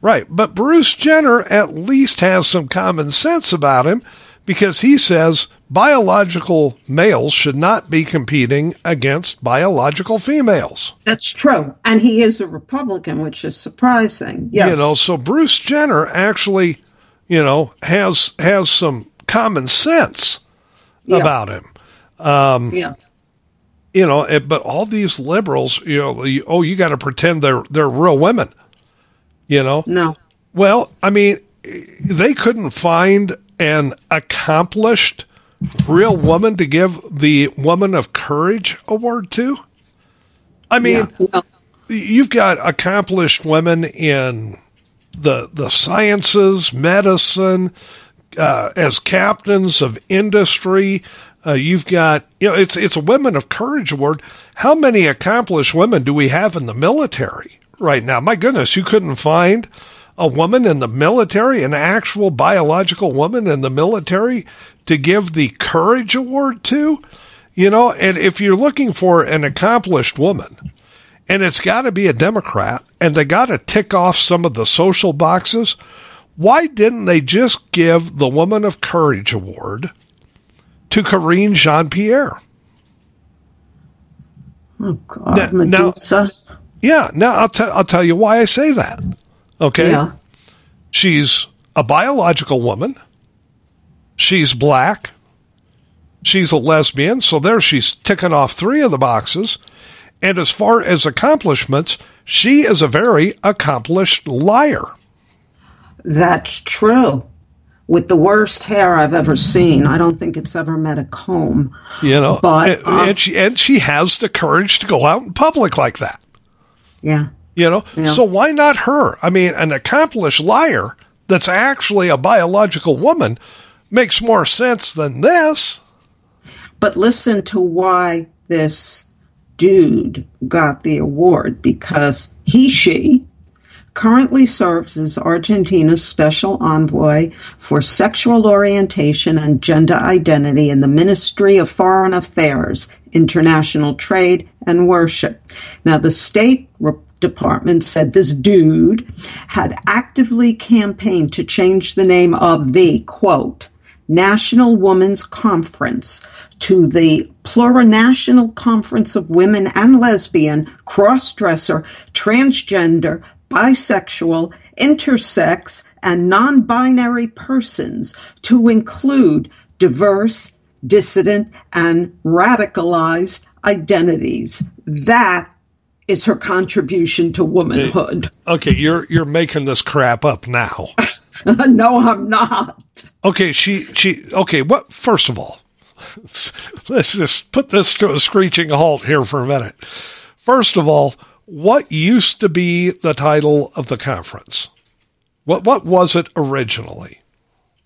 Right. But Bruce Jenner at least has some common sense about him because he says biological males should not be competing against biological females. That's true. And he is a Republican, which is surprising. Yes. You know, so Bruce Jenner actually, you know, has has some common sense Yeah. about him. Um, yeah. You know, it, but all these liberals, you know, you, oh, you got to pretend they're they're real women. You know, No. Well, I mean, they couldn't find an accomplished real woman to give the Woman of Courage award to. I mean, Yeah. You've got accomplished women in the the sciences, medicine, uh, as captains of industry. Uh, you've got you know it's it's a Women of Courage award. How many accomplished women do we have in the military right now? My goodness, you couldn't find a woman in the military, an actual biological woman in the military, to give the Courage Award to. You know, and if you're looking for an accomplished woman, and it's got to be a Democrat, and they got to tick off some of the social boxes. Why didn't they just give the Woman of Courage Award to Karine Jean Pierre? Oh, God. Now- now- Medusa. Yeah, now I'll, tell I'll tell you why I say that. Okay. Yeah. She's a biological woman. She's black. She's a lesbian. So there she's ticking off three of the boxes. And as far as accomplishments, she is a very accomplished liar. That's true. With the worst hair I've ever seen. I don't think it's ever met a comb. You know, But, and, uh, and she and she has the courage to go out in public like that. Yeah. You know, Yeah. so why not her? I mean, an accomplished liar that's actually a biological woman. makes more sense than this. But listen to why this dude got the award because he, she currently serves as Argentina's special envoy for sexual orientation and gender identity in the Ministry of Foreign Affairs, International Trade and Worship. Now, the State Department said this dude had actively campaigned to change the name of the quote National Women's Conference to the Plurinational Conference of Women and Lesbian, Crossdresser, Transgender, Bisexual, Intersex, and Non-binary persons to include diverse, dissident, and radicalized identities. That is her contribution to womanhood. Okay, you're you're making this crap up now. no, I'm not. Okay, she she okay, what first of all, let's just put this to a screeching halt here for a minute. First of all, what used to be the title of the conference? What what was it originally?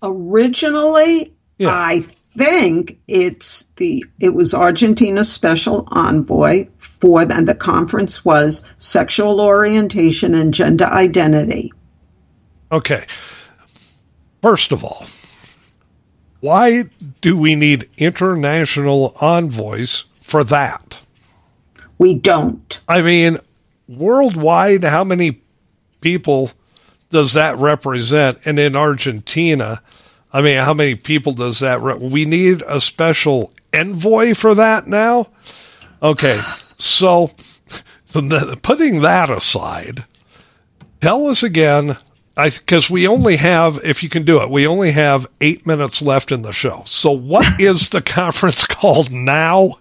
Originally, yeah. I think it's the it was Argentina's special envoy for and the conference was sexual orientation and gender identity. Okay. First of all, why do we need international envoys for that? We don't. I mean, worldwide, how many people does that represent? And in Argentina, I mean, how many people does that? Re- we need a special envoy for that now. Okay, so the, putting that aside, tell us again because we only have, if you can do it, we only have eight minutes left in the show. So, what is the conference called now?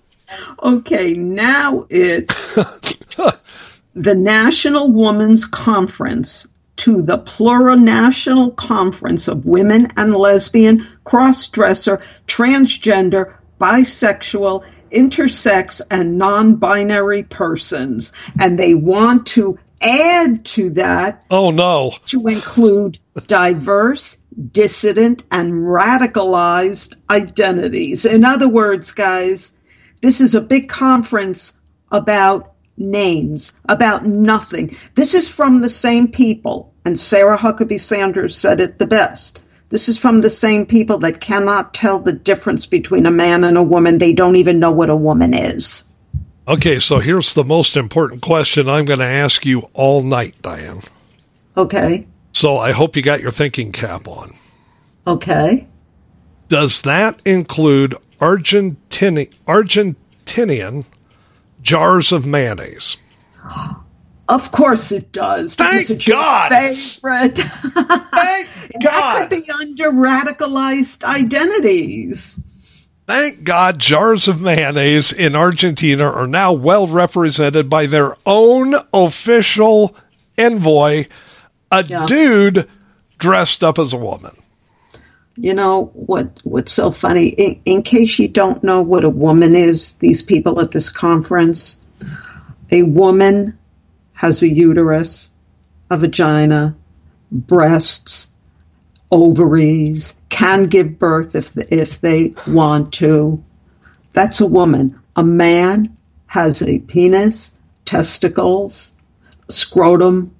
Okay, now it's the National Women's Conference to the Plurinational Conference of Women and Lesbian, Crossdresser, Transgender, Bisexual, Intersex, and Non binary persons. And they want to add to that. Oh, no. To include diverse, dissident, and radicalized identities. In other words, guys, this is a big conference about names, about nothing. This is from the same people, and Sarah Huckabee Sanders said it the best. This is from the same people that cannot tell the difference between a man and a woman. They don't even know what a woman is. Okay, so here's the most important question I'm going to ask you all night, Diane. Okay. So I hope you got your thinking cap on. Okay. Does that include Argentini- Argentinian jars of mayonnaise? Of course it does. Thank it's God. Favorite. Thank God. that could be under radicalized identities. Thank God jars of mayonnaise in Argentina are now well represented by their own official envoy, a yeah. dude dressed up as a woman. You know what? What's so funny? In, in case you don't know what a woman is, these people at this conference, a woman has a uterus, a vagina, breasts, ovaries, can give birth if if they want to. That's a woman. A man has a penis, testicles, scrotum,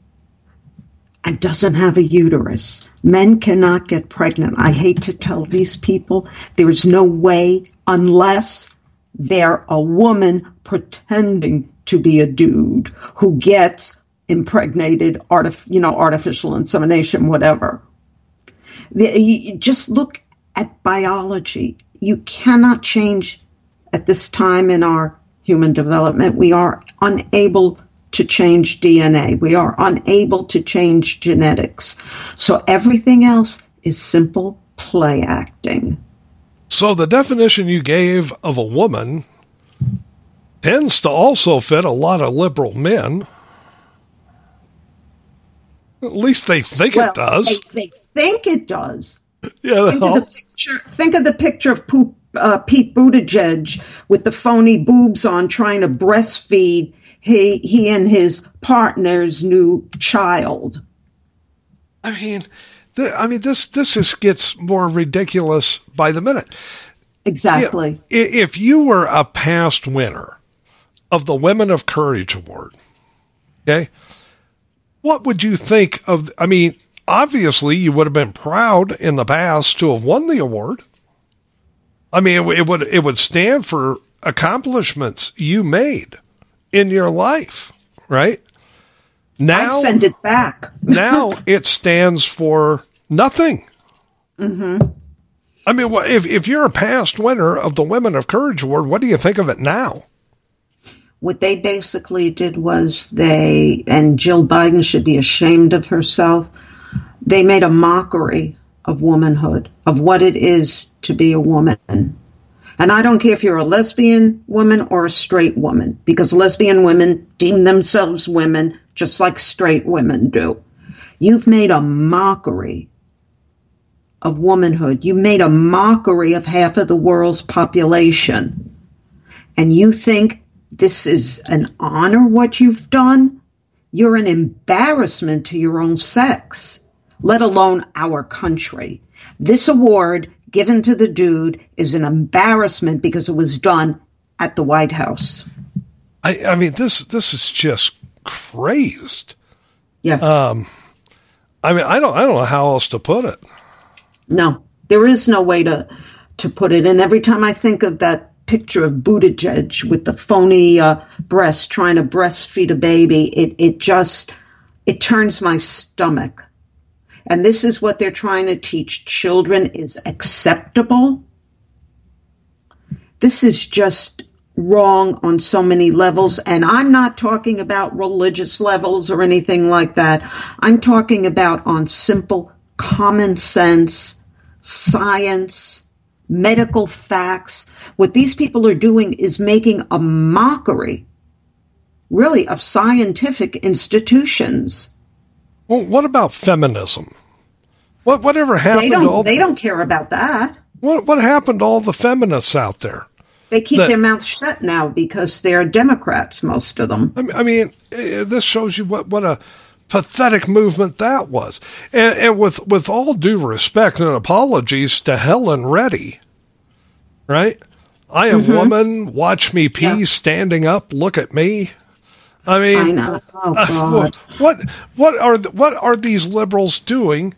and doesn't have a uterus. Men cannot get pregnant. I hate to tell these people there is no way unless they're a woman pretending to be a dude who gets impregnated, artif- you know, artificial insemination, whatever. The, you just look at biology. You cannot change at this time in our human development. We are unable to change DNA. We are unable to change genetics. So everything else is simple play acting. So the definition you gave of a woman tends to also fit a lot of liberal men. At least they think well, it does. They, they, think it does. Yeah. Think of the picture. Think of the picture of Poop, uh, Pete Buttigieg with the phony boobs on, trying to breastfeed he he and his partner's new child. I mean, th- I mean, this this is gets more ridiculous by the minute. Exactly. If you were a past winner of the Women of Courage Award, okay, what would you think of? I mean, obviously, you would have been proud in the past to have won the award. I mean, it, it would it would stand for accomplishments you made in your life, right? Now, I'd send it back. now it stands for nothing. Mm-hmm. I mean, if if you're a past winner of the Women of Courage Award, what do you think of it now? What they basically did was they, and Jill Biden should be ashamed of herself, they made a mockery of womanhood, of what it is to be a woman. And I don't care if you're a lesbian woman or a straight woman, because lesbian women deem themselves women just like straight women do. You've made a mockery of womanhood. You made a mockery of half of the world's population. And you think this is an honor what you've done? You're an embarrassment to your own sex, let alone our country. This award given to the dude is an embarrassment because it was done at the White House. I, I mean, this this is just crazed. Yes. Um, I mean, I don't I don't know how else to put it. No, there is no way to to put it. And every time I think of that picture of Buttigieg with the phony uh, breast trying to breastfeed a baby, it it just it turns my stomach. And this is what they're trying to teach children is acceptable. This is just wrong on so many levels. And I'm not talking about religious levels or anything like that. I'm talking about on simple common sense, science, medical facts. What these people are doing is making a mockery, really, of scientific institutions. Well, what about feminism? What whatever happened? They to all don't. They don't care about that. What what happened to all the feminists out there? They keep That- their mouths shut now because they're Democrats, most of them. I mean, I mean eh, this shows you what, what a pathetic movement that was. And, and with, with all due respect and apologies to Helen Reddy, right? I am woman, watch me pee, Mm-hmm. Yeah. standing up, look at me. I mean, I know. Oh uh, God. what what are the, what are these liberals doing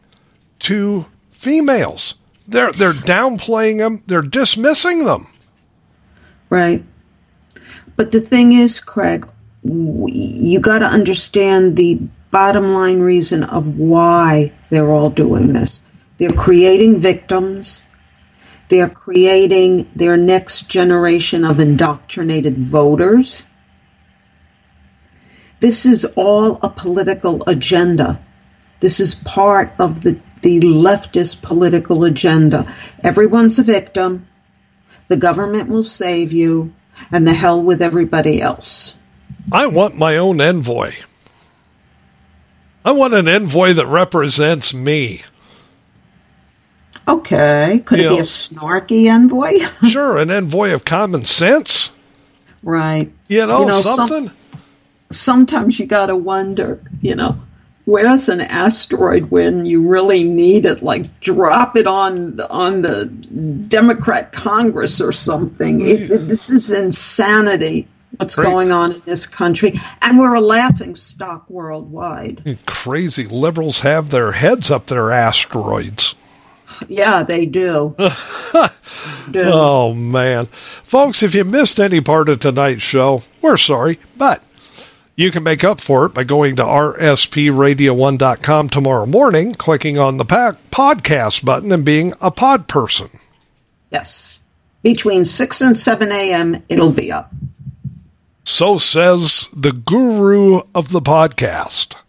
to females? They're they're downplaying them. They're dismissing them. Right. But the thing is, Craig, you got to understand the bottom line reason of why they're all doing this. They're creating victims. They're creating their next generation of indoctrinated voters. This is all a political agenda. This is part of the, the leftist political agenda. Everyone's a victim. The government will save you, and the hell with everybody else. I want my own envoy. I want an envoy that represents me. Okay, could it be a snarky envoy? Sure, an envoy of common sense. right. You know, You know, some- something. Sometimes you got to wonder, you know, where's an asteroid when you really need it? Like drop it on the- on the Democrat Congress or something. It, it- this is insanity. What's Great. going on in this country, and we're a laughing stock worldwide. Crazy liberals have their heads up their asteroids. Yeah, they do. do. Oh, man. Folks, if you missed any part of tonight's show, we're sorry, but you can make up for it by going to rspradio1.com tomorrow morning, clicking on the podcast button, and being a pod person. Yes. Between 6 and 7 a.m., it'll be up. So says the guru of the podcast.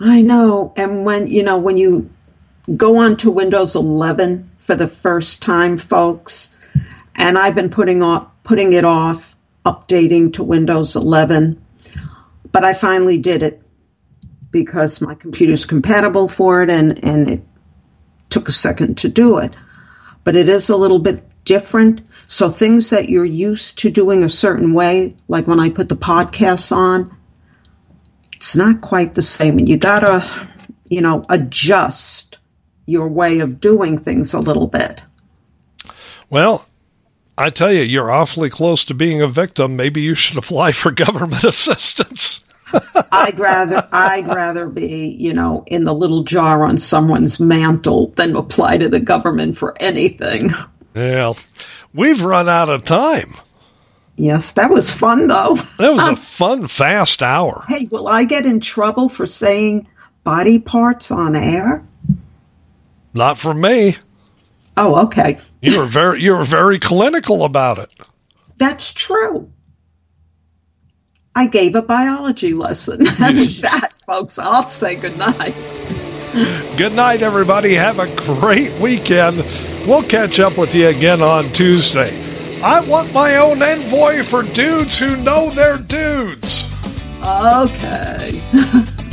I know. And when, you know, when you go on to Windows 11 for the first time, folks, and I've been putting off, putting it off, updating to Windows 11, but I finally did it because my computer's compatible for it and, and it took a second to do it. But it is a little bit different. So things that you're used to doing a certain way, like when I put the podcasts on, it's not quite the same. And you gotta, you know, adjust your way of doing things a little bit. Well, I tell you, you're awfully close to being a victim. Maybe you should apply for government assistance. I'd rather I'd rather be, you know, in the little jar on someone's mantle than apply to the government for anything. Well, we've run out of time. Yes, that was fun though. That was a fun, fast hour. Hey, will I get in trouble for saying body parts on air? Not from me. Oh, okay. You were very you were very clinical about it. That's true. I gave a biology lesson. And with that, folks, I'll say goodnight. Good night, everybody. Have a great weekend. We'll catch up with you again on Tuesday. I want my own envoy for dudes who know their dudes. Okay.